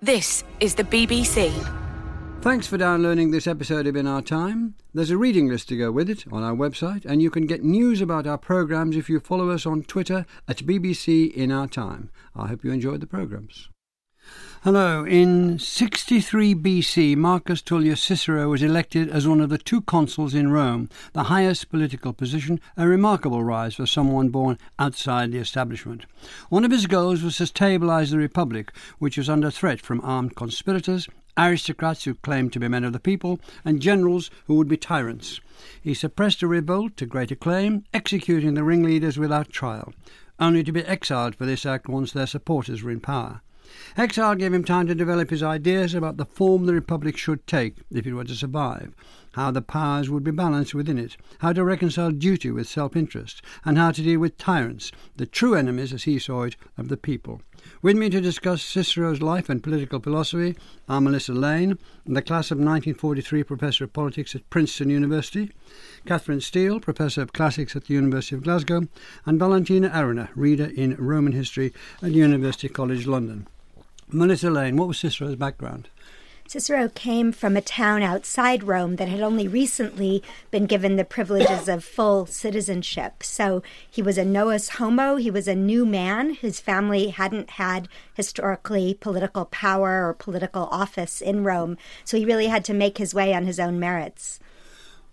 This is the BBC. Thanks for downloading this episode of In Our Time. There's a reading list to go with it on our website, and you can get news about our programmes if you follow us on Twitter at BBC In Our Time. I hope you enjoyed the programmes. Hello. In 63 BC, Marcus Tullius Cicero was elected as one of the two consuls in Rome, the highest political position, a remarkable rise for someone born outside the establishment. One of his goals was to stabilize the Republic, which was under threat from armed conspirators, aristocrats who claimed to be men of the people, and generals who would be tyrants. He suppressed a revolt to great acclaim, executing the ringleaders without trial, only to be exiled for this act once their supporters were in power. Exile gave him time to develop his ideas about the form the Republic should take if it were to survive, how the powers would be balanced within it, how to reconcile duty with self interest, and how to deal with tyrants, the true enemies, as he saw it, of the people. With me to discuss Cicero's life and political philosophy are Melissa Lane, the class of 1943 Professor of Politics at Princeton University, Catherine Steel, Professor of Classics at the University of Glasgow, and Valentina Arena, Reader in Roman History at University College London. Melissa Lane, what was Cicero's background? Cicero came from a town outside Rome that had only recently been given the privileges of full citizenship. So he was a novus homo, he was a new man. His family hadn't had historically political power or political office in Rome. So he really had to make his way on his own merits.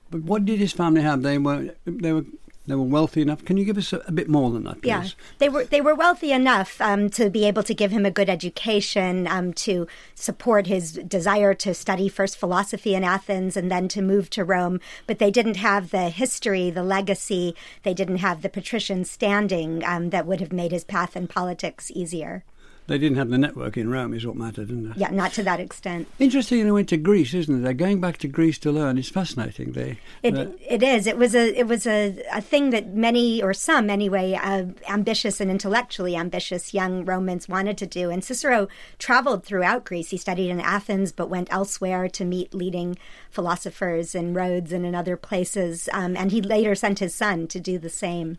But what did his family have? They were they were they were wealthy enough. Can you give us a, a bit more than that, please? Yeah, they were they were wealthy enough um, to be able to give him a good education, um, to support his desire to study first philosophy in Athens and then to move to Rome. But they didn't have the history, the legacy. They didn't have the patrician standing um, that would have made his path in politics easier. They didn't have the network in Rome, is what mattered, didn't it? Yeah, not to that extent. Interesting, they went to Greece, isn't it? They're going back to Greece to learn. It's fascinating. They, it, it is. It was a it was a, a thing that many or some anyway, uh, ambitious and intellectually ambitious young Romans wanted to do. And Cicero traveled throughout Greece. He studied in Athens, but went elsewhere to meet leading philosophers in Rhodes and in other places. Um, and he later sent his son to do the same.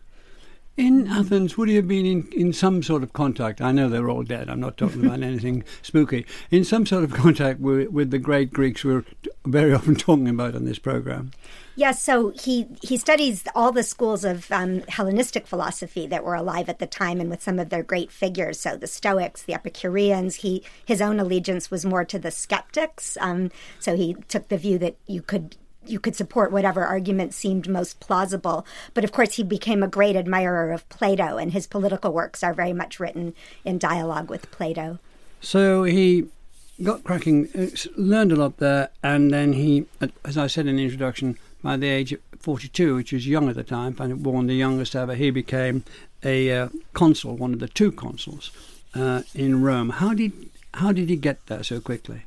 In Athens, would he have been in, in some sort of contact? I know they're all dead. I'm not talking about anything spooky. In some sort of contact with, with the great Greeks we're very often talking about on this program. Yes, so he, he studies all the schools of um, Hellenistic philosophy that were alive at the time and with some of their great figures. So the Stoics, the Epicureans. He his own allegiance was more to the skeptics. Um, so he took the view that you could you could support whatever argument seemed most plausible. But of course, he became a great admirer of Plato, and his political works are very much written in dialogue with Plato. So he got cracking, uh, learned a lot there, and then he, as I said in the introduction, by the age of 42, which was young at the time, born the youngest ever, he became a uh, consul, one of the two consuls uh, in Rome. How did how did he get there so quickly?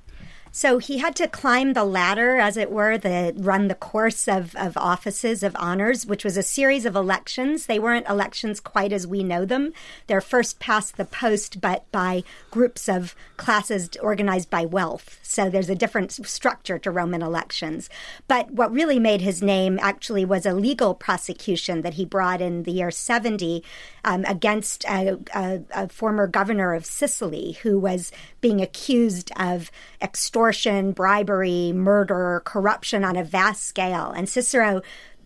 So he had to climb the ladder, as it were, the run the course of, of offices of honors, which was a series of elections. They weren't elections quite as we know them. They're first past the post, but by groups of classes organized by wealth. So there's a different structure to Roman elections. But what really made his name actually was a legal prosecution that he brought in the year 70 um, against a, a, a former governor of Sicily who was being accused of extortion, bribery, murder, corruption on a vast scale. And Cicero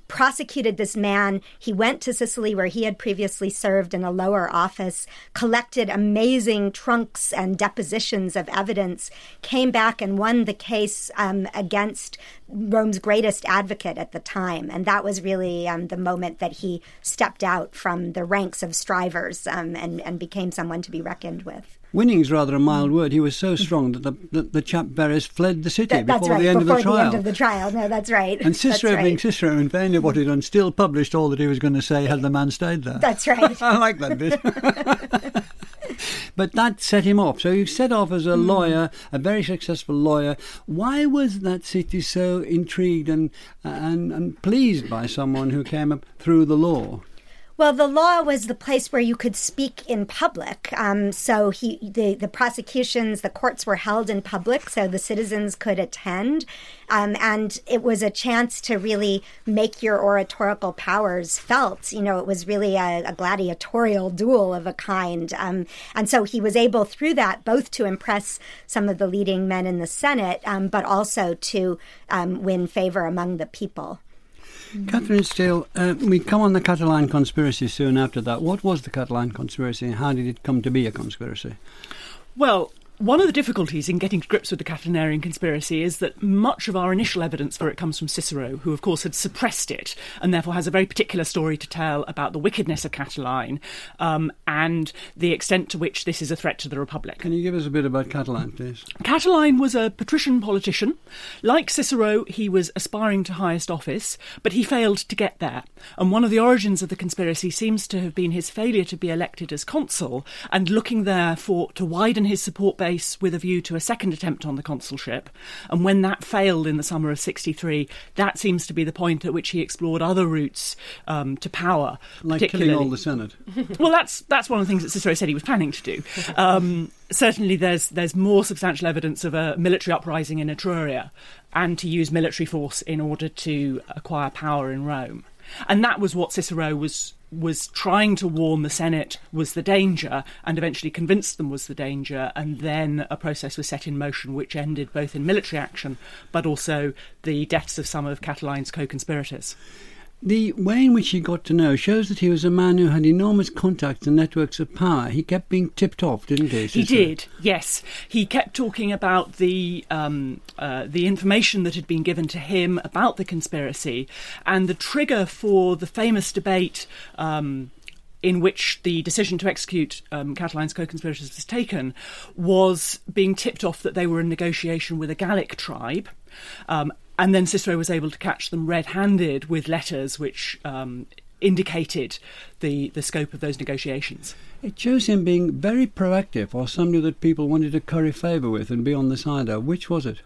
prosecuted this man. He went to Sicily, where he had previously served in a lower office, collected amazing trunks and depositions of evidence, came back and won the case um, against Rome's greatest advocate at the time. And that was really um, the moment that he stepped out from the ranks of strivers um, and, and became someone to be reckoned with. Winning is rather a mild word. He was so strong that the, the, the chap Verres fled the city That- before right. the end before of the trial. the end of the trial. No, that's right. and Cicero, right. being Cicero, in vain of what he'd done, still published all that he was going to say had the man stayed there. That's right. I like that bit. but that set him off. So he set off as Hmm. a lawyer, a very successful lawyer. Why was that city so intrigued and and, and pleased by someone who came up through the law? Well, the law was the place where you could speak in public. Um, so he, the the prosecutions, the courts were held in public, so the citizens could attend, um, and it was a chance to really make your oratorical powers felt. You know, it was really a, a gladiatorial duel of a kind, um, and so he was able through that both to impress some of the leading men in the Senate, um, but also to um, win favor among the people. Catherine Steel, uh, we come on the Catiline conspiracy soon after that. What was the Catiline conspiracy and how did it come to be a conspiracy? Well, one of the difficulties in getting to grips with the Catilinarian conspiracy is that much of our initial evidence for it comes from Cicero, who, of course, had suppressed it and therefore has a very particular story to tell about the wickedness of Catiline um, and the extent to which this is a threat to the Republic. Can you give us a bit about Catiline, please? Catiline was a patrician politician. Like Cicero, he was aspiring to highest office, but he failed to get there. And one of the origins of the conspiracy seems to have been his failure to be elected as consul and looking there for to widen his support base with a view to a second attempt on the consulship. And when that failed in the summer of 63, that seems to be the point at which he explored other routes um, to power. Like killing all the Senate. well, that's that's one of the things that Cicero said he was planning to do. Um, certainly, there's there's more substantial evidence of a military uprising in Etruria, and to use military force in order to acquire power in Rome. And that was what Cicero was was trying to warn the Senate was the danger and eventually convinced them was the danger. And then a process was set in motion which ended both in military action but also the deaths of some of Catiline's co conspirators. The way in which he got to know shows that he was a man who had enormous contacts and networks of power. He kept being tipped off, didn't he? He did, yes. He kept talking about the um, uh, the information that had been given to him about the conspiracy, and the trigger for the famous debate. Um, in which the decision to execute um, Catiline's co-conspirators was taken was being tipped off that they were in negotiation with a Gallic tribe, um, and then Cicero was able to catch them red-handed with letters which um, indicated the the scope of those negotiations. It shows him being very proactive, or somebody that people wanted to curry favour with and be on the side of. Which was it?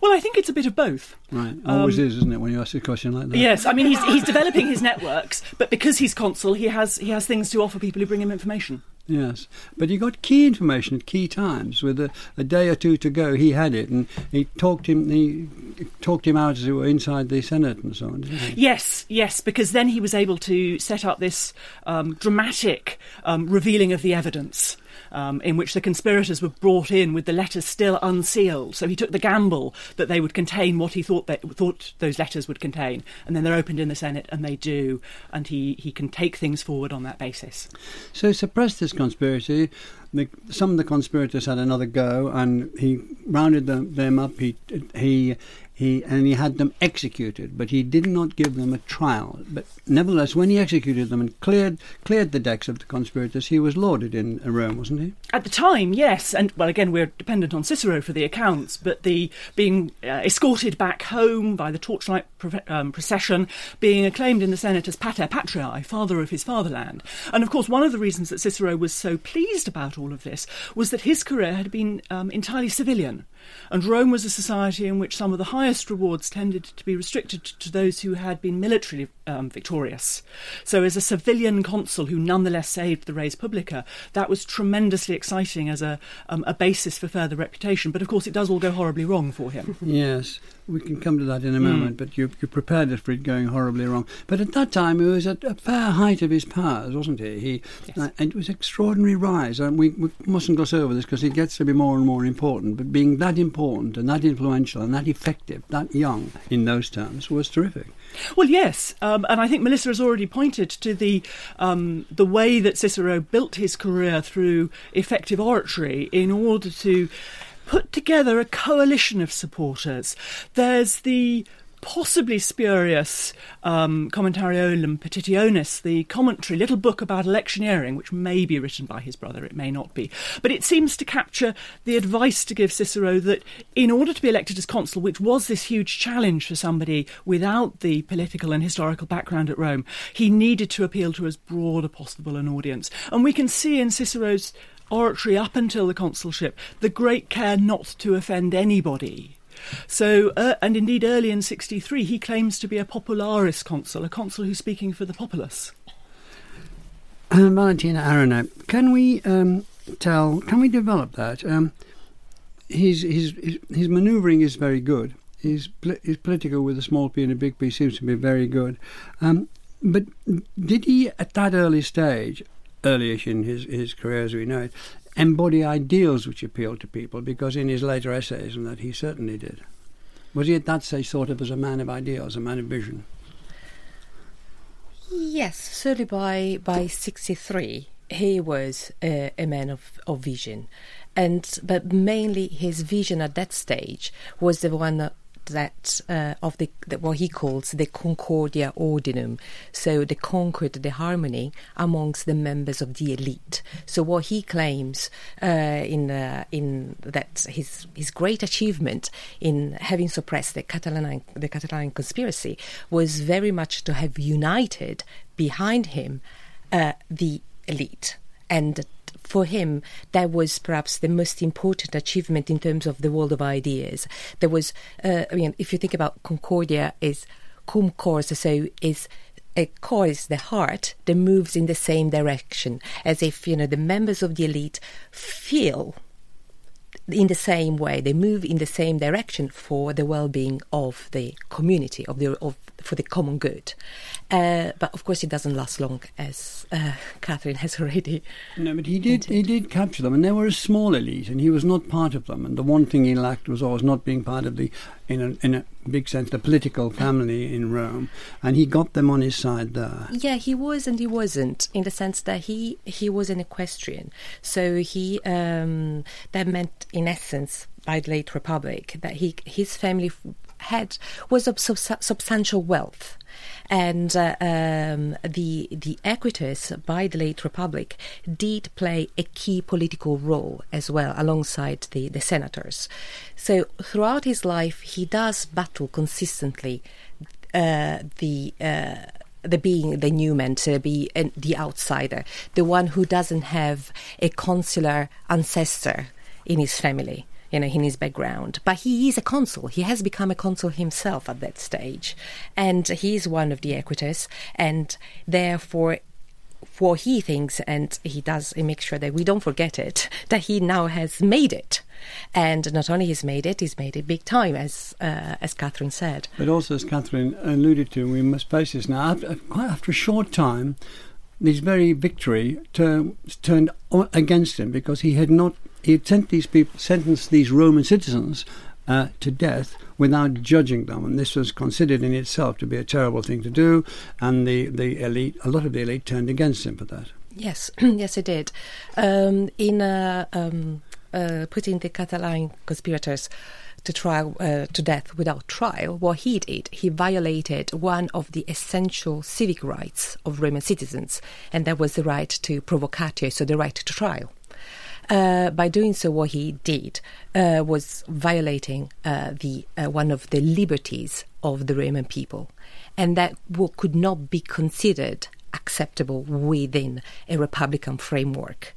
Well, I think it's a bit of both. Right, always um, is, isn't it, when you ask a question like that? Yes, I mean he's he's developing his networks, but because he's consul, he has he has things to offer people who bring him information. Yes, but he got key information at key times. With a, a, day or two to go, he had it, and he talked him. He talked him out as it were inside the Senate and so on. Yes, yes, because then he was able to set up this um, dramatic um, revealing of the evidence um, in which the conspirators were brought in with the letters still unsealed. So he took the gamble that they would contain what he thought they, thought those letters would contain, and then they're opened in the Senate, and they do, and he, he can take things forward on that basis. So he suppressed this conspiracy. The, some of the conspirators had another go, and he rounded them, them up. He he he and he had them executed, but he did not give them a trial. But nevertheless, when he executed them and cleared cleared the decks of the conspirators, he was lauded in Rome, wasn't he? At the time, yes, and well, again, we're dependent on Cicero for the accounts, but the being uh, escorted back home by the torchlight um, procession, being acclaimed in the Senate as Pater Patriae, father of his fatherland, and of course, one of the reasons that Cicero was so pleased about all of this was that his career had been um, entirely civilian. And Rome was a society in which some of the highest rewards tended to be restricted to those who had been militarily um, victorious. So, as a civilian consul who nonetheless saved the res publica, that was tremendously exciting as a, um, a basis for further reputation. But of course, it does all go horribly wrong for him. yes, we can come to that in a hmm. moment, mm. but you, you prepared us for it going horribly wrong. But at that time, he was at a fair height of his powers, wasn't he? He yes. uh, and it was an extraordinary rise. And we, we mustn't gloss over this because it gets to be more and more important. But being that important and that influential and that effective, that young in those terms, was terrific. Well, yes, um, and I think Melissa has already pointed to the um, the way that Cicero built his career through effective oratory in order to put together a coalition of supporters. There's the possibly spurious um, Commentariolum Petitionis, the commentary, little book about electioneering, which may be written by his brother, it may not be. But it seems to capture the advice to give Cicero that in order to be elected as consul, which was this huge challenge for somebody without the political and historical background at Rome, he needed to appeal to as broad a possible an audience. And we can see in Cicero's oratory up until the consulship the great care not to offend anybody so, uh, and indeed, early in 63, he claims to be a popularis consul, a consul who's speaking for the populace. Um, Valentina Arena, can we um, tell, can we develop that? Um, his, his, his, his manoeuvring is very good. His, his political with a small p and a big P seems to be very good. Um, but did he, at that early stage, earlyish in his, his career as we know it, embody ideals which appealed to people? Because in his later essays and that he certainly did. Was he at that stage thought of as a man of ideals, a man of vision? Yes, certainly by by sixty three, he was a, a man of, of vision, and but mainly his vision at that stage was the one that uh, of the, the, what he calls the concordia ordinum, so the concord, the harmony amongst the members of the elite. So what he claims uh, in uh, in that his his great achievement in having suppressed the Catiline the Catiline conspiracy was very much to have united behind him uh, the elite and for him, that was perhaps the most important achievement in terms of the world of ideas. There was, uh, I mean, if you think about Concordia, is cum cors, so is a core is the heart that moves in the same direction, as if you know the members of the elite feel in the same way. They move in the same direction for the well-being of the community, of the of for the common good. Uh, but of course, it doesn't last long, as uh, Catherine has already. No, but he did. He did capture them, and they were a small elite, and he was not part of them. And the one thing he lacked was always not being part of the, in a, in a big sense, the political family in Rome. And he got them on his side there. Yeah, he was and he wasn't, in the sense that he he was an equestrian. So he um, that meant, in essence, by the late Republic, that he his family had was of substantial wealth. And uh, um, the the equites by the late republic did play a key political role as well, alongside the, the senators. So throughout his life, he does battle consistently uh, the. Uh, the being the newman, to be the outsider, the one who doesn't have a consular ancestor in his family you know, in his background. But he is a consul. He has become a consul himself at that stage. And he is one of the equites, and therefore what he thinks, and he does he makes sure that we don't forget it, that he now has made it. And not only he's made it, he's made it big time, as uh, as Catherine said. But also, as Catherine alluded to, we must face this now. After, quite after a short time, this very victory tur- turned against him because he had not he sent these people, sentenced these Roman citizens uh, to death without judging them, and this was considered in itself to be a terrible thing to do. And the the elite, a lot of the elite, turned against him for that. Yes, yes, it did. Um, in uh, um, uh, putting the Catiline conspirators to trial uh, to death without trial, what he did, he violated one of the essential civic rights of Roman citizens, and that was the right to provocatio, so the right to trial. Uh, by doing so, what he did uh, was violating uh, the uh, one of the liberties of the Roman people, and that could not be considered acceptable within a republican framework.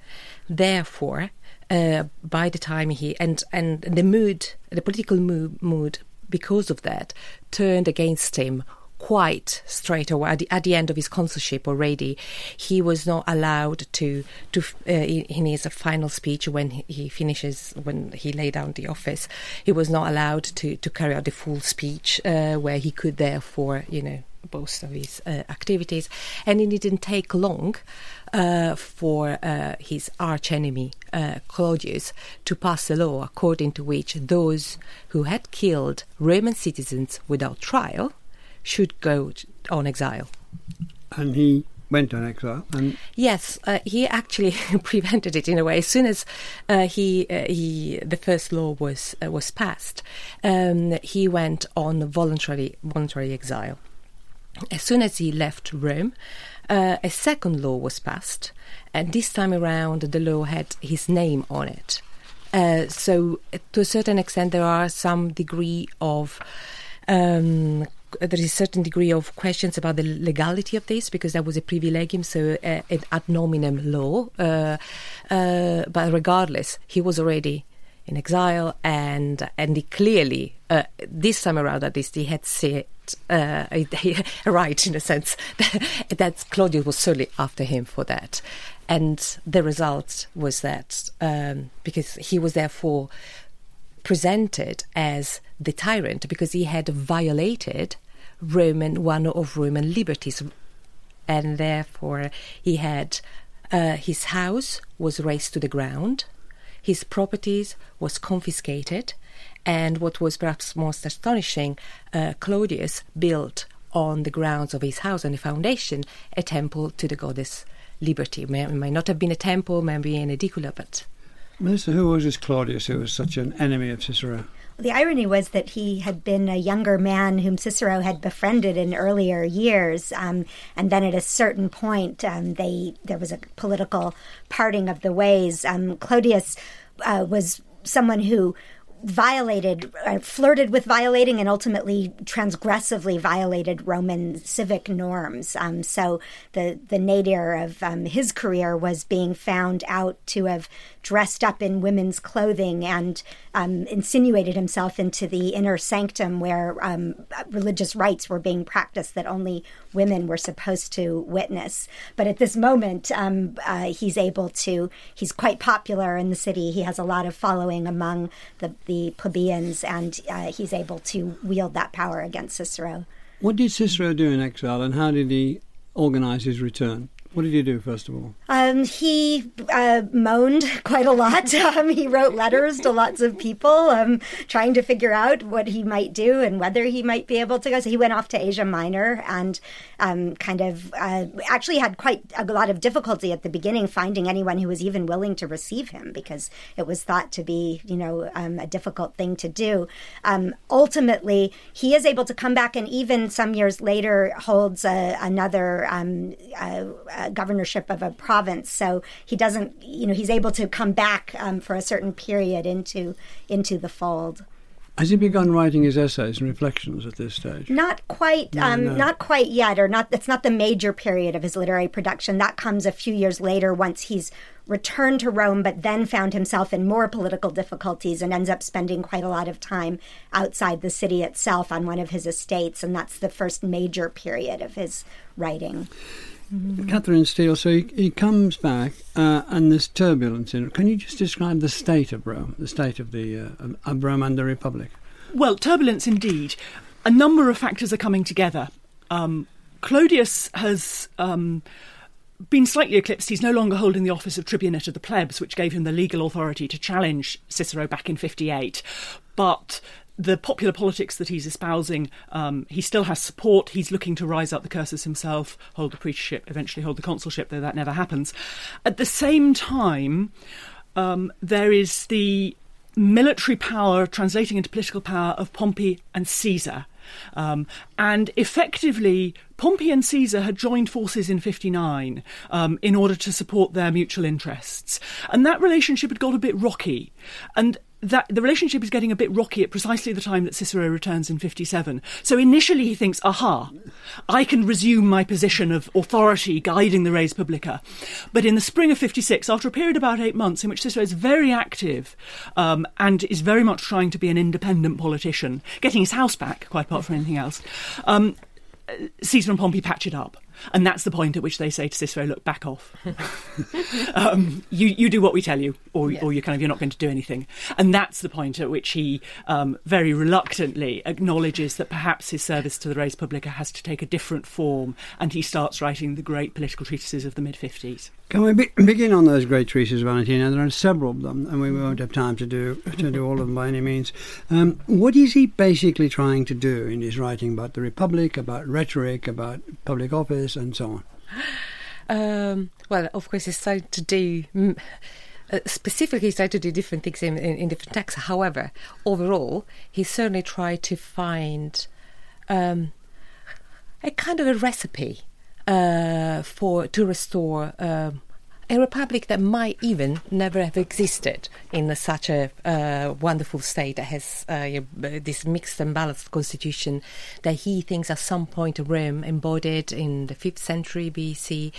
Therefore, uh, by the time he and and the mood, the political mood, mood because of that, turned against him quite straight away at the, at the, end of his consulship already he was not allowed to to uh, in his final speech when he finishes when he lay down the office he was not allowed to to carry out the full speech uh, where he could therefore you know boast of his uh, activities. And it didn't take long uh, for uh, his archenemy uh, Clodius to pass a law according to which those who had killed Roman citizens without trial should go on exile. And he went on exile. And yes, uh, he actually prevented it in a way. As soon as uh, he uh, he the first law was uh, was passed, um, he went on voluntary voluntary exile. As soon as he left Rome, uh, a second law was passed, and this time around the law had his name on it. Uh, so, to a certain extent, there are some degree of um, there is a certain degree of questions about the legality of this because that was a privilegium, so uh, an ad nominem law. Uh, uh, but regardless, he was already in exile, and and he clearly uh, this time around at least he had said uh, right in a sense that, that Clodius was solely after him for that, and the result was that um, because he was therefore presented as the tyrant because he had violated Roman one of Roman liberties, and therefore he had uh, his house was razed to the ground, his properties was confiscated, and what was perhaps most astonishing, uh, Clodius built on the grounds of his house and the foundation a temple to the goddess Liberty. It may, might not have been a temple, maybe an aedicula, but. Melissa, who was this Clodius who was such an enemy of Cicero? The irony was that he had been a younger man whom Cicero had befriended in earlier years, um, and then at a certain point, um, they there was a political parting of the ways. Um, Clodius uh, was someone who violated, uh, flirted with violating, and ultimately transgressively violated Roman civic norms. Um, so the the nadir of um, his career was being found out to have dressed up in women's clothing and um, insinuated himself into the inner sanctum where um, religious rites were being practiced that only women were supposed to witness. But at this moment, um, uh, he's able to. He's quite popular in the city. He has a lot of following among the the plebeians, and uh, he's able to wield that power against Cicero. What did Cicero do in exile, and how did he organize his return? What did he do, first of all? Um, he uh, moaned quite a lot. Um, he wrote letters to lots of people, um, trying to figure out what he might do and whether he might be able to go. So he went off to Asia Minor and um, kind of uh, actually had quite a lot of difficulty at the beginning finding anyone who was even willing to receive him because it was thought to be, you know, um, a difficult thing to do. Um, ultimately, he is able to come back and even some years later holds a, another uh, governorship of a province. So he doesn't, you know, he's able to come back um, for a certain period into into the fold. Has he begun writing his essays and reflections at this stage? Not quite, no, um, no. not quite yet, or not. It's not the major period of his literary production. That comes a few years later, once he's returned to Rome, but then found himself in more political difficulties and ends up spending quite a lot of time outside the city itself on one of his estates, and that's the first major period of his writing. Mm-hmm. Catherine Steel, so he, he comes back uh, and there's turbulence in it. Can you just describe the state of Rome, the state of the uh, of Rome and the Republic? Well, turbulence indeed. A number of factors are coming together. Um, Clodius has um, been slightly eclipsed. He's no longer holding the office of tribunate of the plebs, which gave him the legal authority to challenge Cicero back in 58. But the popular politics that he's espousing, um, he still has support. He's looking to rise up the cursus himself, hold the praetorship, eventually hold the consulship, though that never happens. At the same time, um, there is the military power translating into political power of Pompey and Caesar. Um, and effectively, Pompey and Caesar had joined forces in 59 um, in order to support their mutual interests. And that relationship had got a bit rocky. And that the relationship is getting a bit rocky at precisely the time that Cicero returns in 57. So initially he thinks, aha, I can resume my position of authority guiding the res publica. But in the spring of 56, after a period about eight months in which Cicero is very active um, and is very much trying to be an independent politician, getting his house back, quite apart from anything else, um, Caesar and Pompey patch it up. And that's the point at which they say to Cicero, "Look, back off. um, you you do what we tell you, or yeah. or you kind of you're not going to do anything." And that's the point at which he um, very reluctantly acknowledges that perhaps his service to the res publica has to take a different form, and he starts writing the great political treatises of the mid fifties. Can we be- begin on those great treatises, Valentina? There are several of them, and we won't have time to do to do all of them by any means. Um, what is he basically trying to do in his writing about the Republic, about rhetoric, about public office, and so on? Um, well, of course, he's trying to do. Mm, uh, specifically, he's trying to do different things in, in, in, different texts. However, overall, he certainly tried to find um, a kind of a recipe uh, for to restore um, a republic that might even never have existed in such a uh, wonderful state that has uh, this mixed and balanced constitution that he thinks at some point Rome embodied in the 5th century BC.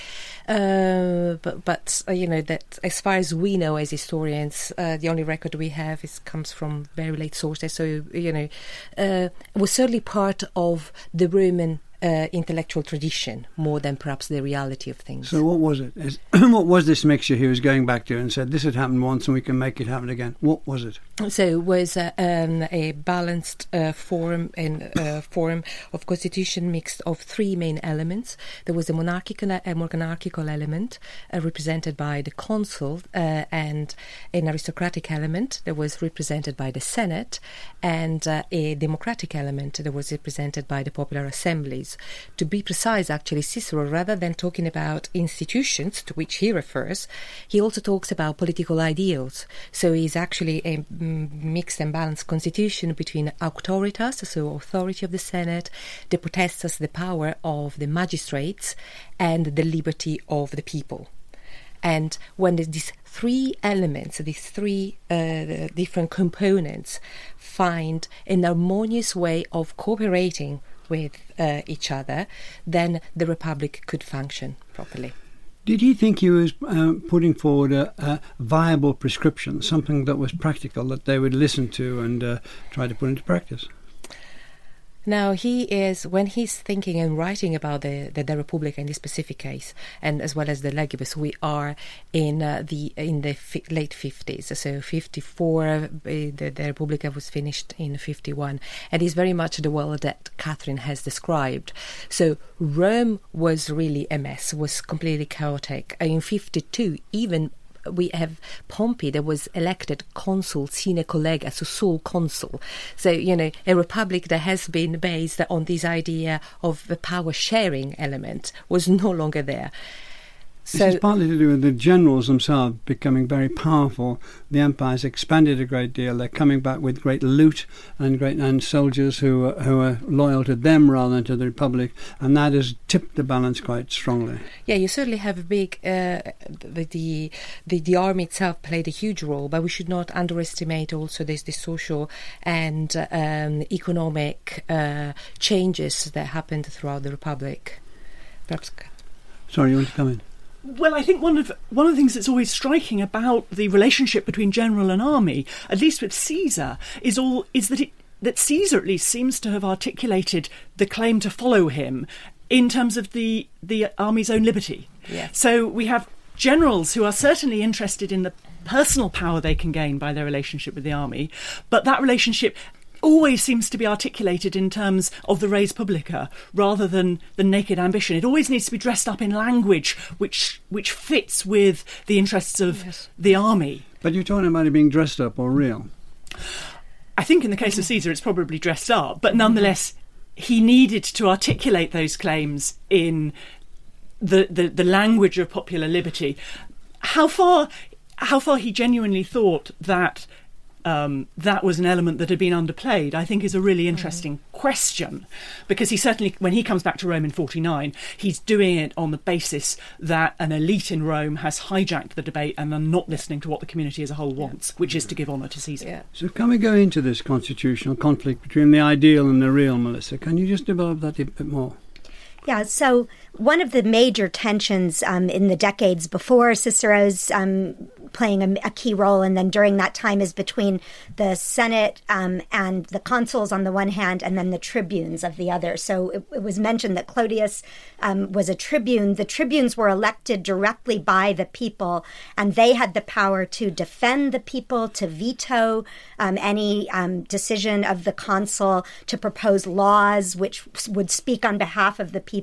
Uh, but, but uh, you know, that as far as we know as historians, uh, the only record we have is comes from very late sources. So, you know, uh, was certainly part of the Roman uh, intellectual tradition more than perhaps the reality of things. So, what was it? Is, what was this mixture he was going back to and said, This had happened once and we can make it happen again? What was it? So, it was uh, um, a balanced uh, form and uh, form of constitution mixed of three main elements. There was a monarchical, a monarchical element uh, represented by the consul uh, and an aristocratic element that was represented by the Senate and a democratic element that was represented by the popular assemblies. To be precise, actually, Cicero, rather than talking about institutions to which he refers, he also talks about political ideals. So he's actually a mixed and balanced constitution between auctoritas, so authority of the Senate, the potestas, the power of the magistrates, and the liberty of the people. And when these three elements, these three uh, different components, find an harmonious way of cooperating with uh, each other, then the republic could function properly. Did he think he was uh, putting forward a, a, viable prescription, something that was practical that they would listen to and uh, try to put into practice? Now he is when he's thinking and writing about the the, the Republic in this specific case, and as well as De Legibus, we are in uh, the in the late fifties. So fifty four, uh, the, De Republica was finished in fifty one, and is very much the world that Catherine has described. So Rome was really a mess, was completely chaotic. In fifty two, even we have Pompey that was elected consul sine collega, so sole consul. So, you know, a republic that has been based on this idea of the power sharing element was no longer there. This so, is partly to do with the generals themselves becoming very powerful. The empire's expanded a great deal. They're coming back with great loot and great and soldiers who are, who are loyal to them rather than to the republic, and that has tipped the balance quite strongly. Yeah, you certainly have a big uh, the, the the army itself played a huge role, but we should not underestimate also this the social and um, economic uh, changes that happened throughout the republic. Perhaps. Sorry, you want to come in? Well, I think one of one of the things that's always striking about the relationship between general and army, at least with Caesar, is all is that it that Caesar at least seems to have articulated the claim to follow him in terms of the the army's own liberty. Yes. So we have generals who are certainly interested in the personal power they can gain by their relationship with the army, but that relationship always seems to be articulated in terms of the res publica rather than the naked ambition. It always needs to be dressed up in language which which fits with the interests of yes. the army. But you're talking about it being dressed up or real? I think in the case of Caesar, it's probably dressed up, but nonetheless, he needed to articulate those claims in the, the, the language of popular liberty. How far how far he genuinely thought that um, that was an element that had been underplayed, I think is a really interesting mm. question. Because he certainly, when he comes back to Rome in 49, he's doing it on the basis that an elite in Rome has hijacked the debate and are not listening to what the community as a whole wants, yeah. which is to give honour to Caesar. Yeah. So, can we go into this constitutional conflict between the ideal and the real, Melissa? Can you just develop that a bit more? Yeah, so one of the major tensions um, in the decades before Cicero's um, playing a, a, key role, and then during that time is between the Senate um, and the consuls on the one hand, and then the tribunes of the other. So it, it was mentioned that Clodius um, was a tribune. The tribunes were elected directly by the people, and they had the power to defend the people, to veto um, any um, decision of the consul, to propose laws which would speak on behalf of the people,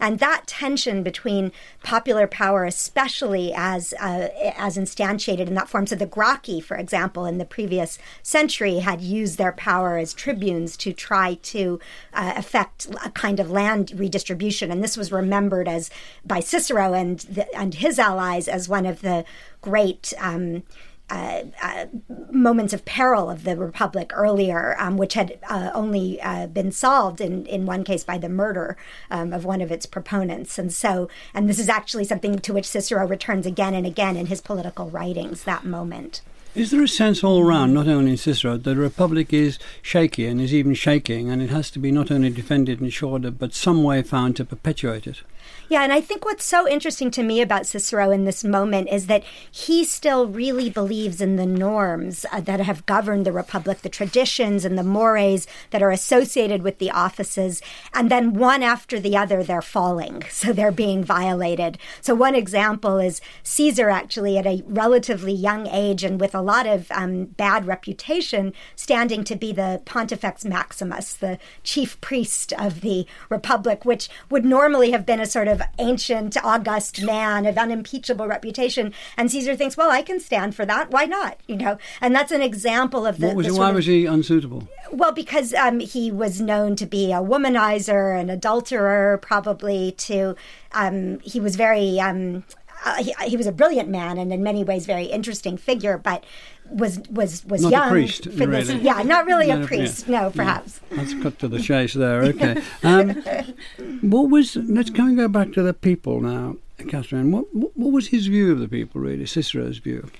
and that tension between popular power, especially as uh, as instantiated in that form. So the Gracchi, for example, in the previous century, had used their power as tribunes to try to uh, effect a kind of land redistribution, and this was remembered as by Cicero and the, and his allies as one of the great. Um, uh, uh, moments of peril of the Republic earlier, um, which had uh, only uh, been solved in, in one case by the murder um, of one of its proponents. And so, and this is actually something to which Cicero returns again and again in his political writings, that moment. Is there a sense all round, not only in Cicero, that the Republic is shaky and is even shaking, and it has to be not only defended and shored up, but some way found to perpetuate it? Yeah, and I think what's so interesting to me about Cicero in this moment is that he still really believes in the norms uh, that have governed the Republic, the traditions and the mores that are associated with the offices. And then one after the other, they're falling. So they're being violated. So one example is Caesar, actually, at a relatively young age and with a lot of um, bad reputation, standing to be the Pontifex Maximus, the chief priest of the Republic, which would normally have been a sort of ancient, august man of unimpeachable reputation. And Caesar thinks, well, I can stand for that. Why not? You know, and that's an example of the. What was the he, why of- was he unsuitable? well, because um, he was known to be a womanizer, an adulterer, probably to. Um, he was very. Um, uh, he, he was a brilliant man and in many ways very interesting figure, but was was was Not young priest, for this. Yeah, not really Not a a- priest. yeah. No, perhaps. Let's cut to the chase there. Okay. Um, what was? Let's can we go back to the people now, Catherine. What, what what was his view of the people? Really, Cicero's view.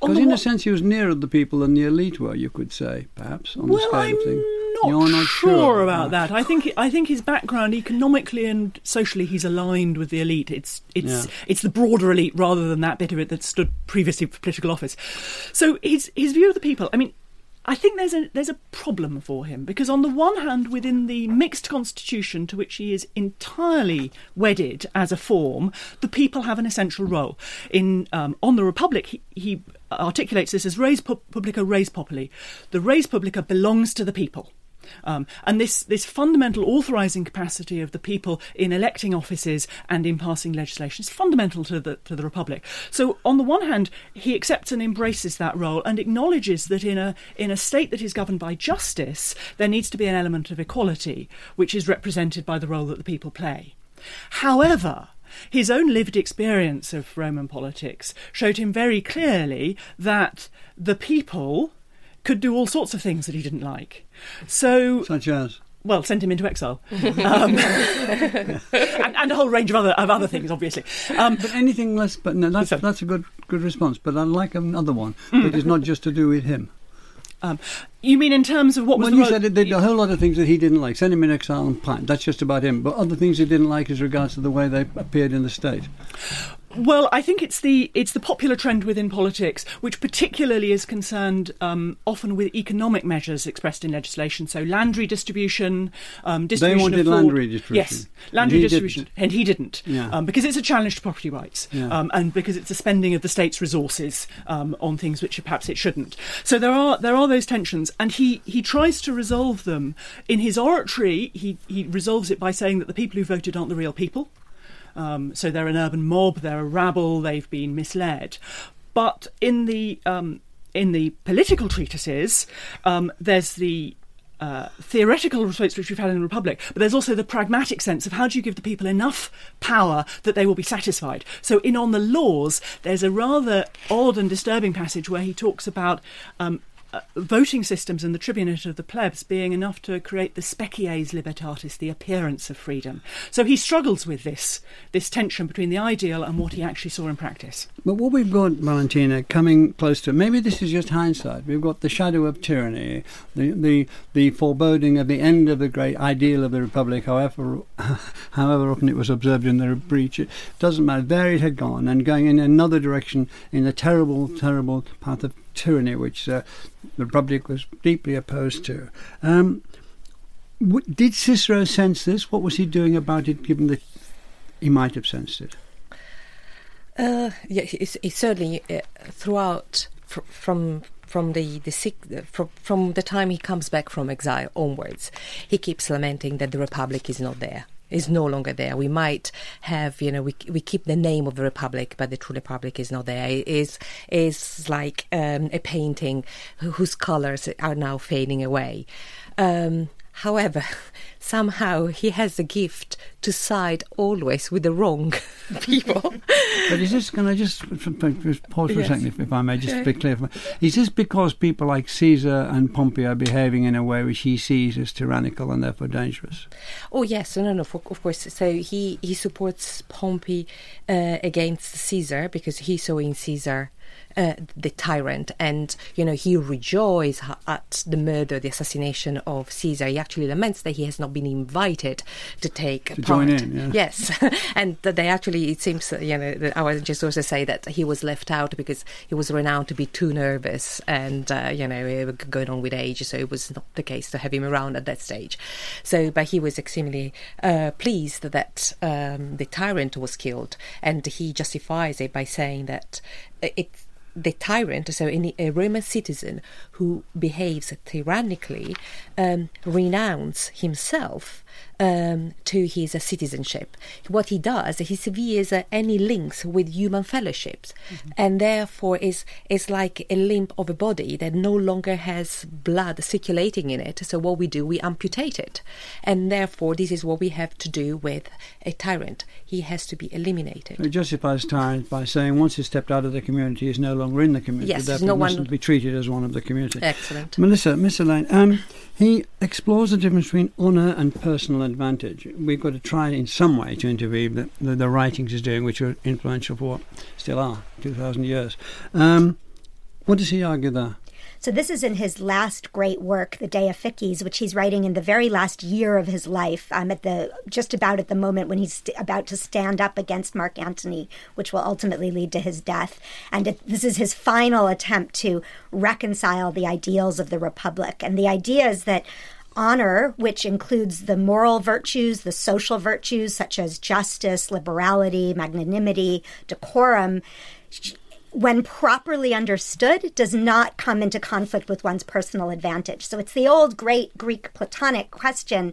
Because in a sense, he was nearer the people than the elite were. You could say, perhaps, on the Well, scale I'm of things. not, You're not sure, sure about that. I think I think his background, economically and socially, he's aligned with the elite. It's it's Yeah. it's the broader elite rather than that bit of it that stood previously for political office. So his his view of the people. I mean. I think there's a there's a problem for him because on the one hand, within the mixed constitution to which he is entirely wedded as a form, the people have an essential role. In um, on the Republic, he, he articulates this as res publica, res populi. The res publica belongs to the people. Um, and this, this fundamental authorising capacity of the people in electing offices and in passing legislation is fundamental to the, to the Republic. So, on the one hand, he accepts and embraces that role and acknowledges that in a, in a state that is governed by justice, there needs to be an element of equality, which is represented by the role that the people play. However, his own lived experience of Roman politics showed him very clearly that the people could do all sorts of things that he didn't like. So, Such as. well, sent him into exile, um, and, and a whole range of other of other things, obviously. Um, But anything less, but no, that's, Sorry. that's a good good response. But I'd like another one Mm. is not just to do with him. um, you mean in terms of what was Well, you said it did a whole lot of things that he didn't like. Send him in exile and fine. That's just about him. But other things he didn't like as regards to the way they appeared in the state. Well, I think it's the it's the popular trend within politics, which particularly is concerned um, often with economic measures expressed in legislation. So land redistribution, um, distribution wanted of land redistribution. Yes, land And redistribution, and he didn't, Yeah. um, because it's a challenge to property rights, Yeah. um, and because it's a spending of the state's resources um, on things which perhaps it shouldn't. So there are there are those tensions, and he he tries to resolve them in his oratory. He he resolves it by saying that the people who voted aren't the real people. Um, so they're an urban mob, they're a rabble, they've been misled. But in the um, in the political treatises, um, there's the uh, theoretical response which we've had in the Republic, but there's also the pragmatic sense of how do you give the people enough power that they will be satisfied. So in On the Laws, there's a rather odd and disturbing passage where he talks about um, Uh, voting systems and the tribunate of the plebs being enough to create the species libertatis, the appearance of freedom. So he struggles with this this tension between the ideal and what he actually saw in practice. But what we've got, Valentina, coming close to maybe this is just hindsight. We've got the shadow of tyranny, the the, the foreboding of the end of the great ideal of the republic. However, however often it was observed in the breach, it doesn't matter. There it had gone, and going in another direction in the terrible, terrible path of tyranny, which uh, the republic was deeply opposed to. Um, w- did Cicero sense this? What was he doing about it? Given that he might have sensed it. Uh, yeah, it's, it's certainly uh, throughout fr- from from the the sick, from from the time he comes back from exile onwards, he keeps lamenting that the republic is not there. Is no longer there. We might have, you know, we we keep the name of the republic, but the true republic is not there. It is is like um, a painting whose colors are now fading away. Um, however, somehow he has the gift to side always with the wrong people. But is this, can I just, just pause for Yes. a second, if, if I may, just to be clear? Is this because people like Caesar and Pompey are behaving in a way which he sees as tyrannical and therefore dangerous? Oh yes, no, no, of, of course. So he he supports Pompey uh, against Caesar because he saw in Caesar uh, the tyrant, and you know he rejoices at the murder, the assassination of Caesar. He actually laments that he has not been invited to take To part. join in, yeah. Yes, and that they actually it seems that, you know that our just also say that he was left out because he was renowned to be too nervous and uh, you know going on with age, so it was not the case to have him around at that stage. So, but he was extremely uh, pleased that um, the tyrant was killed, and he justifies it by saying that uh, it's the tyrant, so a Roman citizen who behaves tyrannically, um, renounce himself um, to his uh, citizenship. What he does, he severes uh, any links with human fellowships, and therefore is is like a limb of a body that no longer has blood circulating in it. So what we do, we amputate it, and therefore this is what we have to do with a tyrant. He has to be eliminated. It justifies tyrant by saying once he's stepped out of the community, he's no longer in the community. Yes, therefore no one- mustn't be treated as one of the community. Excellent. Melissa, Miss Elaine, um, he explores the difference between honour and personal advantage. We've got to try in some way to interview the, the, the writings he's doing, which are influential for what still are, 2,000 years. Um, what does he argue there? So this is in his last great work, The De Officiis, which he's writing in the very last year of his life. Um, at the just about at the moment when he's st- about to stand up against Mark Antony, which will ultimately lead to his death. And it, this is his final attempt to reconcile the ideals of the republic. And the idea is that honor, which includes the moral virtues, the social virtues such as justice, liberality, magnanimity, decorum, when properly understood, does not come into conflict with one's personal advantage. So it's the old great Greek Platonic question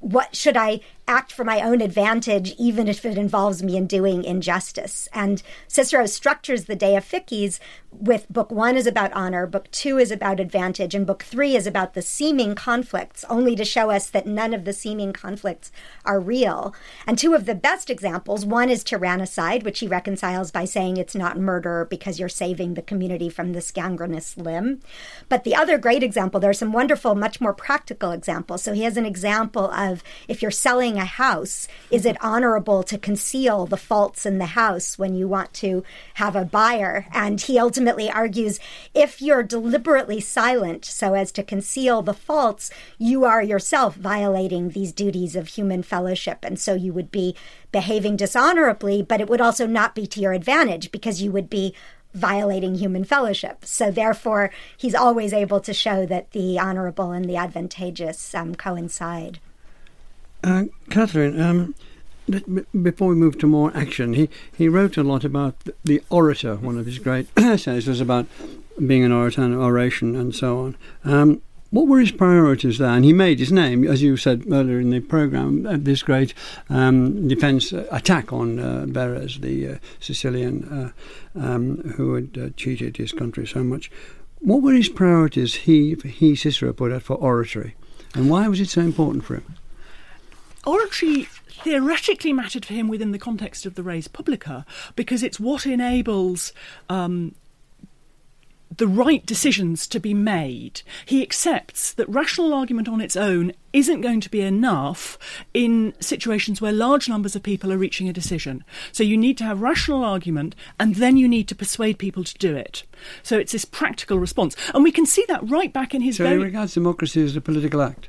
what should I act for my own advantage, even if it involves me in doing injustice? And Cicero structures the De Officiis with book one is about honor, book two is about advantage, and book three is about the seeming conflicts, only to show us that none of the seeming conflicts are real. And two of the best examples one is tyrannicide, which he reconciles by saying it's not murder because you're saving the community from this gangrenous limb. But the other great example, there are some wonderful, much more practical examples. So he has an example of if you're selling a house, is it honorable to conceal the faults in the house when you want to have a buyer? And he ultimately argues if you're deliberately silent so as to conceal the faults, you are yourself violating these duties of human fellowship. And so you would be behaving dishonorably, but it would also not be to your advantage because you would be violating human fellowship. So therefore, he's always able to show that the honorable and the advantageous um, coincide. Uh, Catherine, um, before we move to more action, he, he wrote a lot about the orator. One of his great essays was about being an orator and oration and so on. Um, what were his priorities there? And he made his name, as you said earlier in the programme, uh, this great um, defence uh, attack on uh, Verres, the uh, Sicilian uh, um, who had uh, cheated his country so much. What were his priorities he, he Cicero, put out for oratory? And why was it so important for him? Oratory theoretically mattered for him within the context of the res publica because it's what enables um, the right decisions to be made. He accepts that rational argument on its own isn't going to be enough in situations where large numbers of people are reaching a decision. So you need to have rational argument and then you need to persuade people to do it. So it's this practical response. And we can see that right back in his So very he regards democracy as a political act.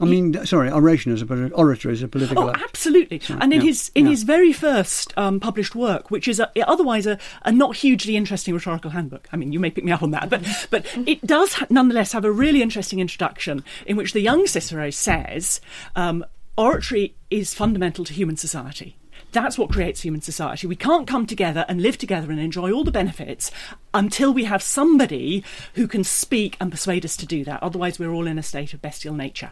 I mean, sorry, oration is a oratory as a political Oh, act. absolutely. Sorry, And in yeah, his in yeah. his very first um, published work, which is a, otherwise a, a not hugely interesting rhetorical handbook. I mean, you may pick me up on that, but but it does ha- nonetheless have a really interesting introduction in which the young Cicero says um, oratory is fundamental to human society. That's what creates human society. We can't come together and live together and enjoy all the benefits until we have somebody who can speak and persuade us to do that. Otherwise, we're all in a state of bestial nature.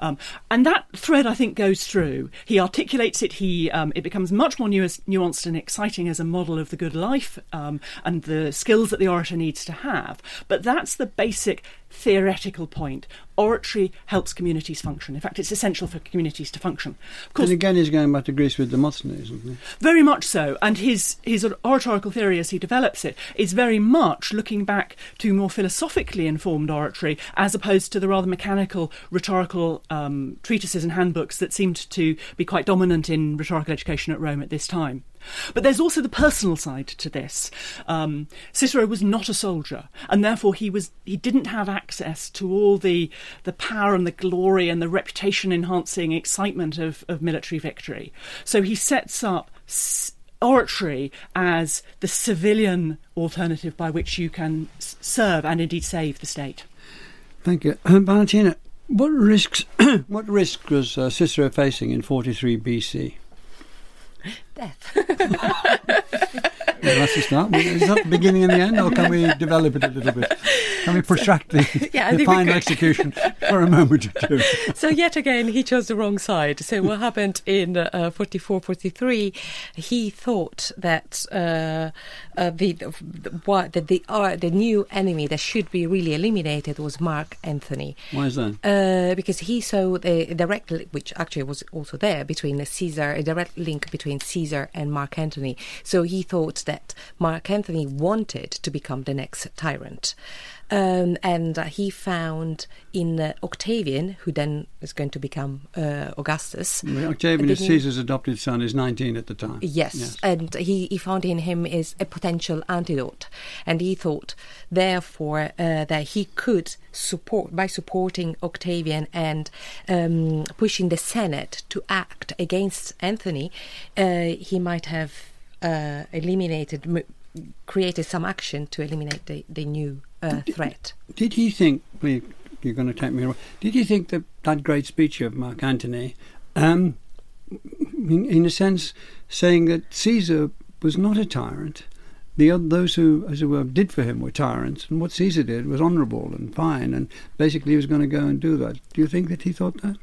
Um, and that thread, I think, goes through. He articulates it. He um, it becomes much more nuanced and exciting as a model of the good life um, and the skills that the orator needs to have. But that's the basic theoretical point. Oratory helps communities function. In fact, it's essential for communities to function. Of course, and again, he's going back to Greece with Demosthenes, isn't he? Very much so. And his, his oratorical theory, as he develops it, is very much looking back to more philosophically informed oratory as opposed to the rather mechanical rhetorical um, treatises and handbooks that seemed to be quite dominant in rhetorical education at Rome at this time. But there's also the personal side to this. Um, Cicero was not a soldier, and therefore he was he didn't have access to all the the power and the glory and the reputation enhancing excitement of, of military victory. So he sets up oratory as the civilian alternative by which you can serve and indeed save the state. Thank you, uh, Valentina. What risks? what risk was uh, Cicero facing in 43 BC? Death. that's the start. Is that the beginning and the end, or can we develop it a little bit? Can we protract the, yeah, the final execution for a moment or two? so yet again, he chose the wrong side. So what happened in uh, 44, 43, he thought that uh, uh, the, the, what, the, the, uh, the new enemy that should be really eliminated was Mark Antony. Why is that? Uh, because he saw the direct, which actually was also there, between Caesar, a direct link between Caesar and Mark Antony. So he thought that Mark Antony wanted to become the next tyrant. Um, and uh, he found in uh, Octavian, who then is going to become uh, Augustus. Octavian is Caesar's adopted son, is 19 at the time. Yes, yes. and he, he found in him is a potential antidote. And he thought, therefore, uh, that he could support, by supporting Octavian and um, pushing the Senate to act against Anthony, uh, he might have uh, eliminated, created some action to eliminate the, the new uh, threat. Did he think, well, you're going to take me away, did you think that that great speech of Mark Antony, um, in, in, a sense, saying that Caesar was not a tyrant, the those who, as it were, did for him were tyrants, and what Caesar did was honourable and fine, and basically he was going to go and do that. Do you think that he thought that?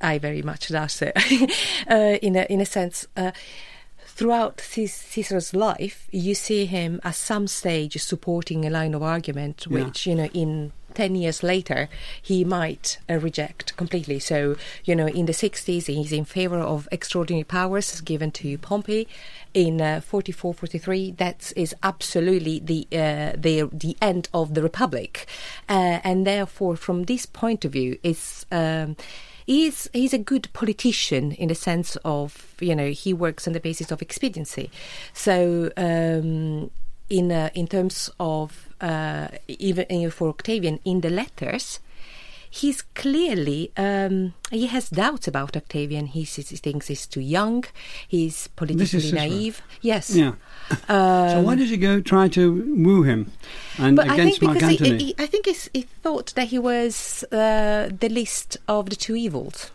I very much doubt so. uh, in a in a sense. Uh, throughout Cicero's life, you see him at some stage supporting a line of argument, which, yeah. you know, in 10 years later, he might uh, reject completely. So, you know, in the 60s, he's in favor of extraordinary powers given to Pompey. In uh, 44, 43, that is absolutely the, uh, the, the end of the Republic. Uh, and therefore, from this point of view, it's. Um, he's he's a good politician in the sense of you know he works on the basis of expediency. So um, in uh, in terms of uh, even for Octavian in the letters, he's clearly um, he has doubts about Octavian. He, he, thinks he's too young. He's politically naive. Yes. Yeah. Um, so why did he go try to woo him and but against I Mark Antony? He, he, I think he thought that he was uh, the least of the two evils.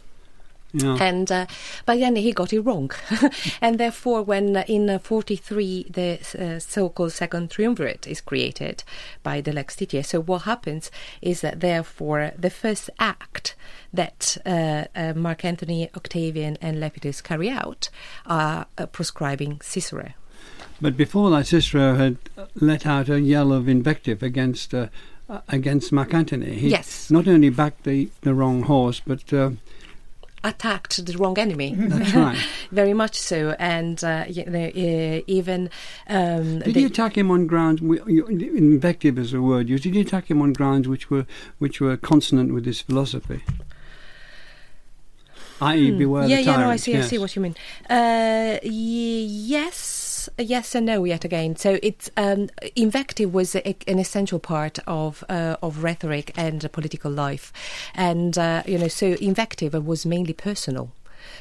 Yeah. And uh, but then he got it wrong, and therefore, when uh, in uh, 43 the uh, so-called second triumvirate is created by the Lex Titia, so what happens is that therefore the first act that uh, uh, Mark Antony, Octavian, and Lepidus carry out are proscribing Cicero. But before that, Cicero had let out a yell of invective against against Mark Antony. He yes. not only backed the, the wrong horse, but attacked the wrong enemy. That's right. Very much so, and uh, you know, uh, even um, did he attack him on grounds? Invective is a word used. Did he attack him on grounds which were which were consonant with his philosophy? I.e., hmm. beware yeah, the yeah, no, I see, yes. I see what you mean. Uh, yes, yes and no yet again. So it's um, invective was a, an essential part of uh, of rhetoric and political life, and uh, you know, so invective was mainly personal.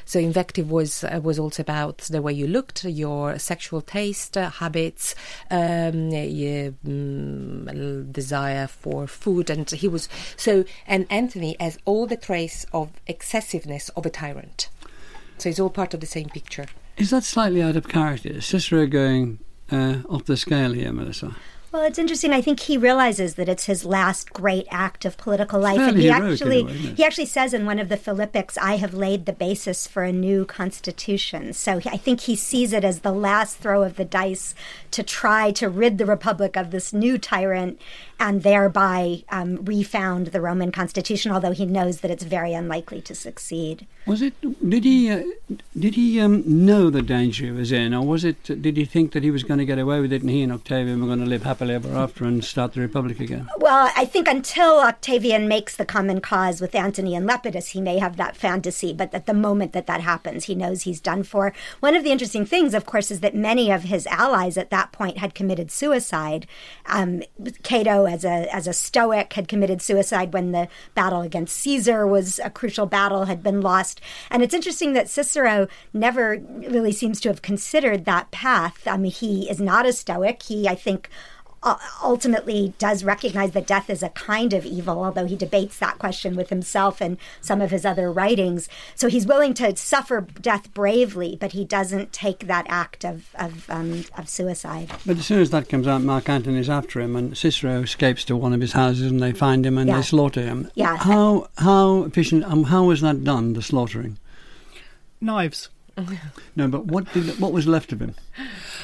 So invective was uh, was also about the way you looked, your sexual taste, uh, habits, um, your um, desire for food, and he was so. And Antony has all the trace of excessiveness of a tyrant. So it's all part of the same picture. Is that slightly out of character? Cicero going uh, off the scale here, Melissa? Well, it's interesting. I think he realizes that it's his last great act of political life, and he actually way, he actually says in one of the Philippics, "I have laid the basis for a new constitution." So he- I think he sees it as the last throw of the dice to try to rid the republic of this new tyrant, and thereby um, refound the Roman constitution. Although he knows that it's very unlikely to succeed. Was it? Did he? Uh, did he um, know the danger he was in, or was it? Did he think that he was going to get away with it, and he and Octavian were going to live happily ever after and start the republic again? Well, I think until Octavian makes the common cause with Antony and Lepidus, he may have that fantasy. But at the moment that that happens, he knows he's done for. One of the interesting things, of course, is that many of his allies at that point had committed suicide. Um, Cato, as a as a Stoic, had committed suicide when the battle against Caesar was a crucial battle, had been lost. And it's interesting that Cicero never really seems to have considered that path. I mean, he is not a Stoic. He, I think ultimately does recognize that death is a kind of evil, although he debates that question with himself and some of his other writings. So he's willing to suffer death bravely, but he doesn't take that act of of, um, of suicide. But as soon as that comes out, Mark Antony's after him, and Cicero escapes to one of his houses, and they find him and Yeah. they slaughter him. Yeah. How how efficient? Um, how was that done? The slaughtering. Knives. No, but what did what was left of him?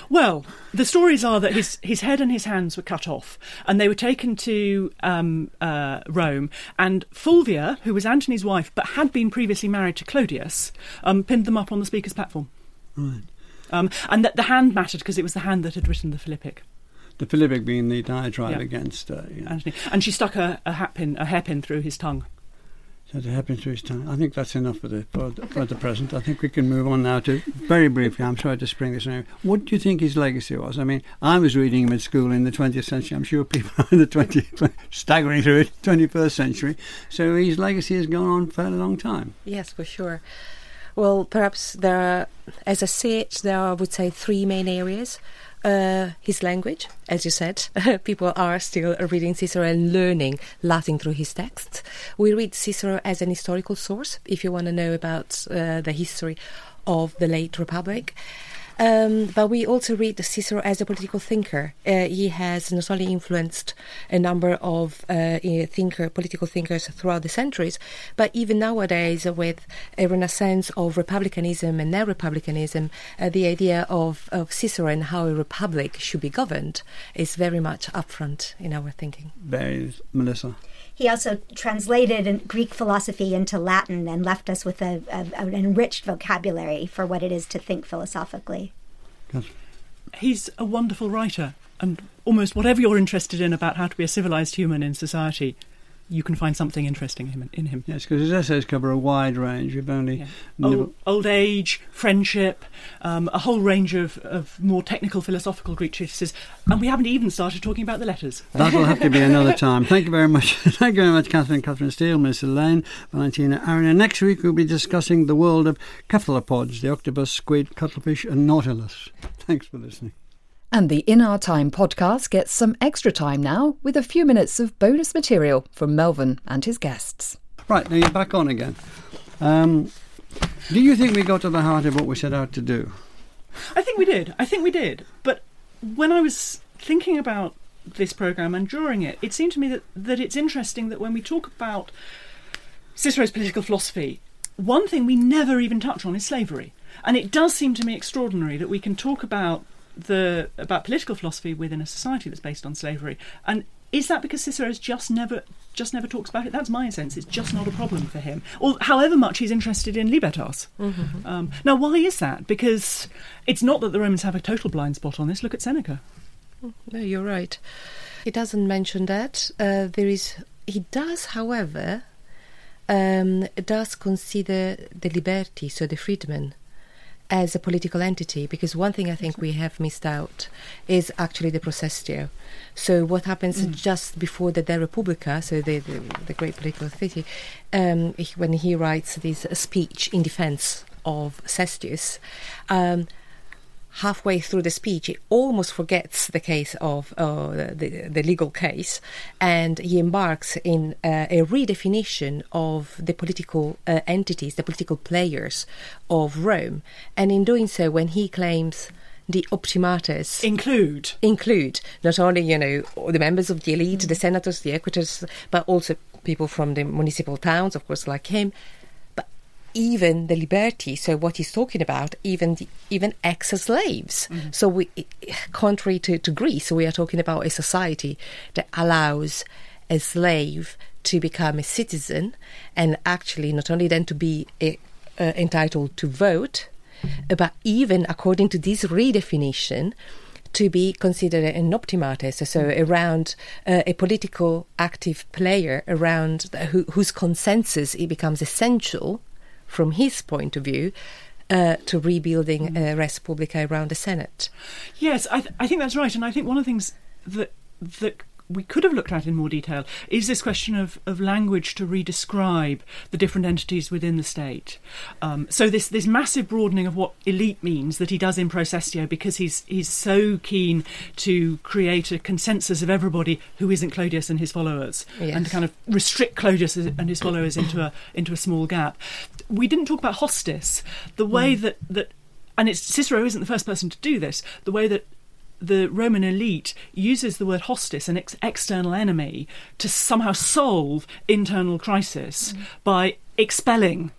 Well, the stories are that his, his head and his hands were cut off, and they were taken to um, uh, Rome. And Fulvia, who was Antony's wife but had been previously married to Clodius, um, pinned them up on the speaker's platform. Right. Um, and that the hand mattered because it was the hand that had written the Philippic. The Philippic being the diatribe Yeah. against. Uh, know, Antony, and she stuck a, a hat pin, a hairpin through his tongue. So it happened to his tongue. I think that's enough for the for, the- for the present. I think we can move on now to very briefly. I'm sorry to spring this on. What do you think his legacy was? I mean, I was reading him at school in the 20th century. I'm sure people are in the 20th, staggering through it, 21st century. So his legacy has gone on for a long time. Yes, for sure. Well, perhaps there are, as I see it, there are, I would say, three main areas. Uh, his language, as you said, people are still reading Cicero and learning Latin through his texts. We read Cicero as an historical source, if you want to know about uh, the history of the late Republic. Um, but we also read Cicero as a political thinker. Uh, he has not only influenced a number of uh, thinker, political thinkers throughout the centuries, but even nowadays, with a renaissance of republicanism and neo-republicanism, uh, the idea of, of Cicero and how a republic should be governed is very much upfront in our thinking. Very, Melissa. He also translated Greek philosophy into Latin and left us with a, a, an enriched vocabulary for what it is to think philosophically. He's a wonderful writer, and almost whatever you're interested in about how to be a civilized human in society, you can find something interesting in him. In him. Yes, because his essays cover a wide range. We've only Yeah. Old, old age, friendship, um, a whole range of, of more technical philosophical Greek treatises, and we haven't even started talking about the letters. That will have to be another time. Thank you very much. Thank you very much, Catherine, Catherine Steel, Melissa Lane, Valentina Arena. And next week we'll be discussing the world of cephalopods, the octopus, squid, cuttlefish, and nautilus. Thanks for listening. And the In Our Time podcast gets some extra time now with a few minutes of bonus material from Melvyn and his guests. Right, now you're back on again. Um, do you think we got to the heart of what we set out to do? I think we did. I think we did. But when I was thinking about this program and drawing it, it seemed to me that, that it's interesting that when we talk about Cicero's political philosophy, one thing we never even touch on is slavery. And it does seem to me extraordinary that we can talk about the about political philosophy within a society that's based on slavery. And is that because Cicero's just never just never talks about it? That's my sense. It's just not a problem for him. Or however much he's interested in libertas. Um, now, why is that? Because it's not that the Romans have a total blind spot on this. Look at Seneca. No, you're right. He doesn't mention that. Uh, there is. He does, however, um, does consider the liberti, so the freedmen, as a political entity. Because one thing I think we have missed out is actually the Pro Sestio. So what happens just before the De Republica, so the the, the great political city, um, when he writes this speech in defense of Sestius. Um, halfway through the speech, he almost forgets the case of uh, the, the legal case, and he embarks in uh, a redefinition of the political uh, entities, the political players of Rome. And in doing so, when he claims the optimates Include. include not only you know the members of the elite, the senators, the equitors, but also people from the municipal towns, of course, like him, even the liberti. So what he's talking about, even the, even ex-slaves. So we, contrary to, to Greece, we are talking about a society that allows a slave to become a citizen, and actually not only then to be a, uh, entitled to vote, but even according to this redefinition, to be considered an optimatus, so around uh, a political active player around the, who, whose consensus it becomes essential from his point of view uh, to rebuilding uh, Res Publica around the Senate. Yes, I, th- I think that's right, and I think one of the things that that we could have looked at in more detail is this question of, of language to redescribe the different entities within the state. Um, so this this massive broadening of what elite means that he does in Pro Sestio because he's he's so keen to create a consensus of everybody who isn't Clodius and his followers, Yes. and to kind of restrict Clodius and his followers into a into a small gap. We didn't talk about hostis, the way that that and it's Cicero isn't the first person to do this. The way that the Roman elite uses the word hostis, an ex- external enemy, to somehow solve internal crisis by expelling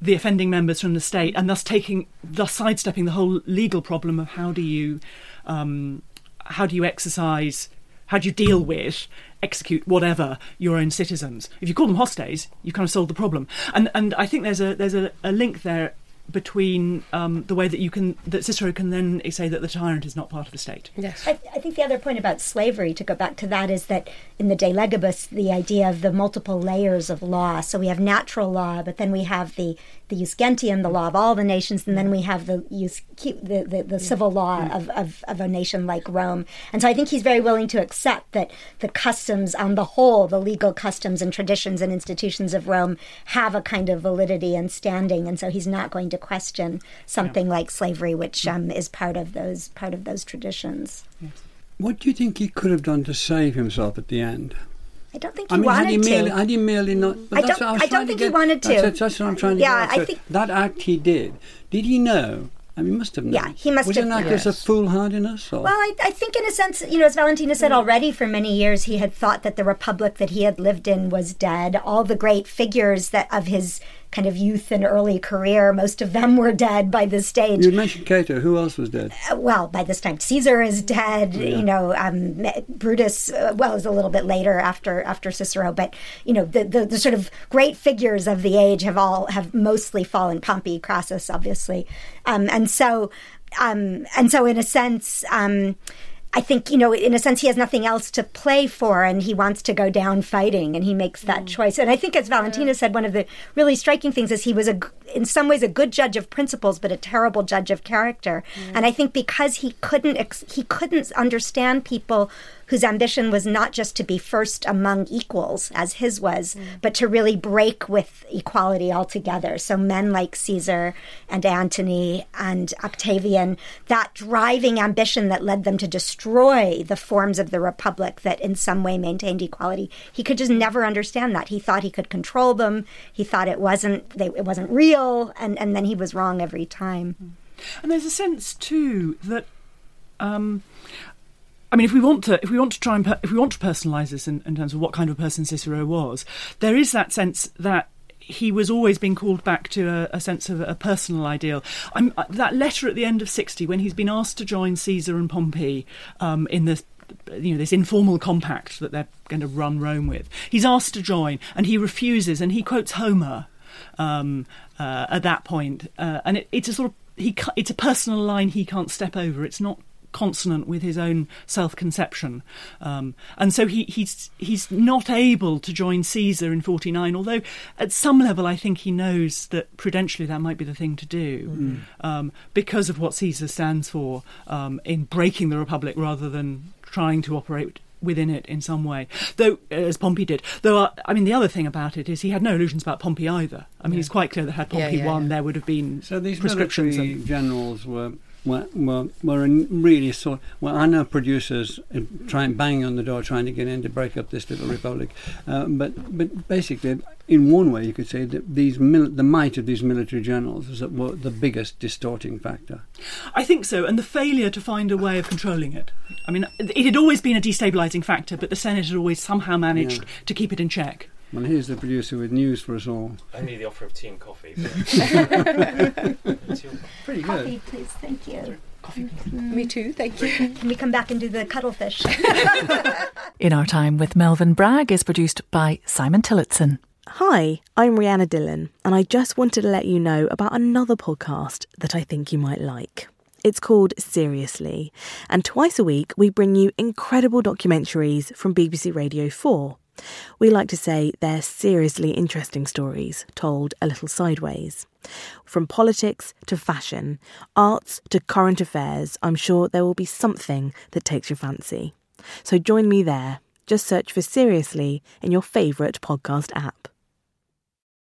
the offending members from the state, and thus taking, thus sidestepping the whole legal problem of how do you, um, how do you exercise, how do you deal with, execute whatever your own citizens. If you call them hostes, you kind of solve the problem. And and I think there's a there's a, a link there between um, the way that you can that Cicero can then say that the tyrant is not part of the state. Yes. I, I think the other point about slavery, to go back to that, is that in the De Legibus, the idea of the multiple layers of law. So we have natural law, but then we have the the ius gentium the law of all the nations, and then we have the the, the, the civil law of, of, of a nation like Rome. And so I think he's very willing to accept that the customs, on the whole, the legal customs and traditions and institutions of Rome have a kind of validity and standing. And so he's not going to question something like slavery, which um, is part of those part of those traditions. What do you think he could have done to save himself at the end? I don't think he I mean, wanted had he merely, to. had he merely not? But I don't- what was I don't think to he wanted to. That's, that's what I'm trying to Yeah, get. I at. So think- that act he did. Did he know? I mean, he must have known. Yeah, he must was have it an act known. as a foolhardiness? Or? Well, I, I think in a sense, you know, as Valentina said mm. already, for many years he had thought that the republic that he had lived in was dead. All the great figures that of his kind of youth and early career, most of them were dead by this stage. you mentioned Cato. Who else was dead? Uh, well, by this time, Caesar is dead. You know, um, Brutus. Uh, well, is a little bit later after after Cicero, but you know, the, the the sort of great figures of the age have all have mostly fallen. Pompey, Crassus, obviously, um, and so um, and so in a sense. Um, I think, you know, in a sense, he has nothing else to play for and he wants to go down fighting and he makes that mm. choice. And I think, as Valentina said, one of the really striking things is he was, a, in some ways, a good judge of principles, but a terrible judge of character. Mm. And I think because he couldn't, ex- he couldn't understand people whose ambition was not just to be first among equals, as his was, but to really break with equality altogether. So men like Caesar and Antony and Octavian, that driving ambition that led them to destroy the forms of the republic that in some way maintained equality, he could just never understand that. He thought he could control them. He thought it wasn't they, it wasn't real, and, and then he was wrong every time. And there's a sense too that, um, I mean, if we want to, if we want to try and per- if we want to personalise this in, in terms of what kind of person Cicero was, there is that sense that he was always being called back to a, a sense of a personal ideal. I'm, uh, that letter at the end of sixty, when he's been asked to join Caesar and Pompey um, in this. You know this informal compact that they're going to run Rome with. He's asked to join, and he refuses. And he quotes Homer um, uh, at that point, uh, and it, it's a sort of he. It's a personal line he can't step over. It's not consonant with his own self-conception, um, and so he, he's he's not able to join Caesar in forty nine. Although at some level, I think he knows that prudentially that might be the thing to do, um, because of what Caesar stands for um, in breaking the republic rather than trying to operate within it in some way. Though, as Pompey did. Though, uh, I mean, the other thing about it is he had no illusions about Pompey either. I mean, it's quite clear that had Yeah, Pompey yeah, won, yeah. there would have been So these proscriptions. military and- generals were were, were, were in really sort. Well, I know producers uh, trying banging on the door, trying to get in to break up this little republic. Uh, but but basically, in one way, you could say that these mil- the might of these military generals was the- the biggest distorting factor. I think so, and the failure to find a way of controlling it. I mean, it had always been a destabilising factor, but the Senate had always somehow managed Yeah. to keep it in check. Well, here's the producer with news for us all. Only the offer of tea and coffee. Pretty good. Coffee, please. Thank you. Coffee. Mm-hmm. Me too, thank you. Can we come back and do the cuttlefish? In Our Time with Melvyn Bragg is produced by Simon Tillotson. Hi, I'm Rihanna Dillon, and I just wanted to let you know about another podcast that I think you might like. It's called Seriously, and twice a week we bring you incredible documentaries from BBC Radio 4. We like to say they're seriously interesting stories told a little sideways. From politics to fashion, arts to current affairs, I'm sure there will be something that takes your fancy. So join me there. Just search for Seriously in your favourite podcast app.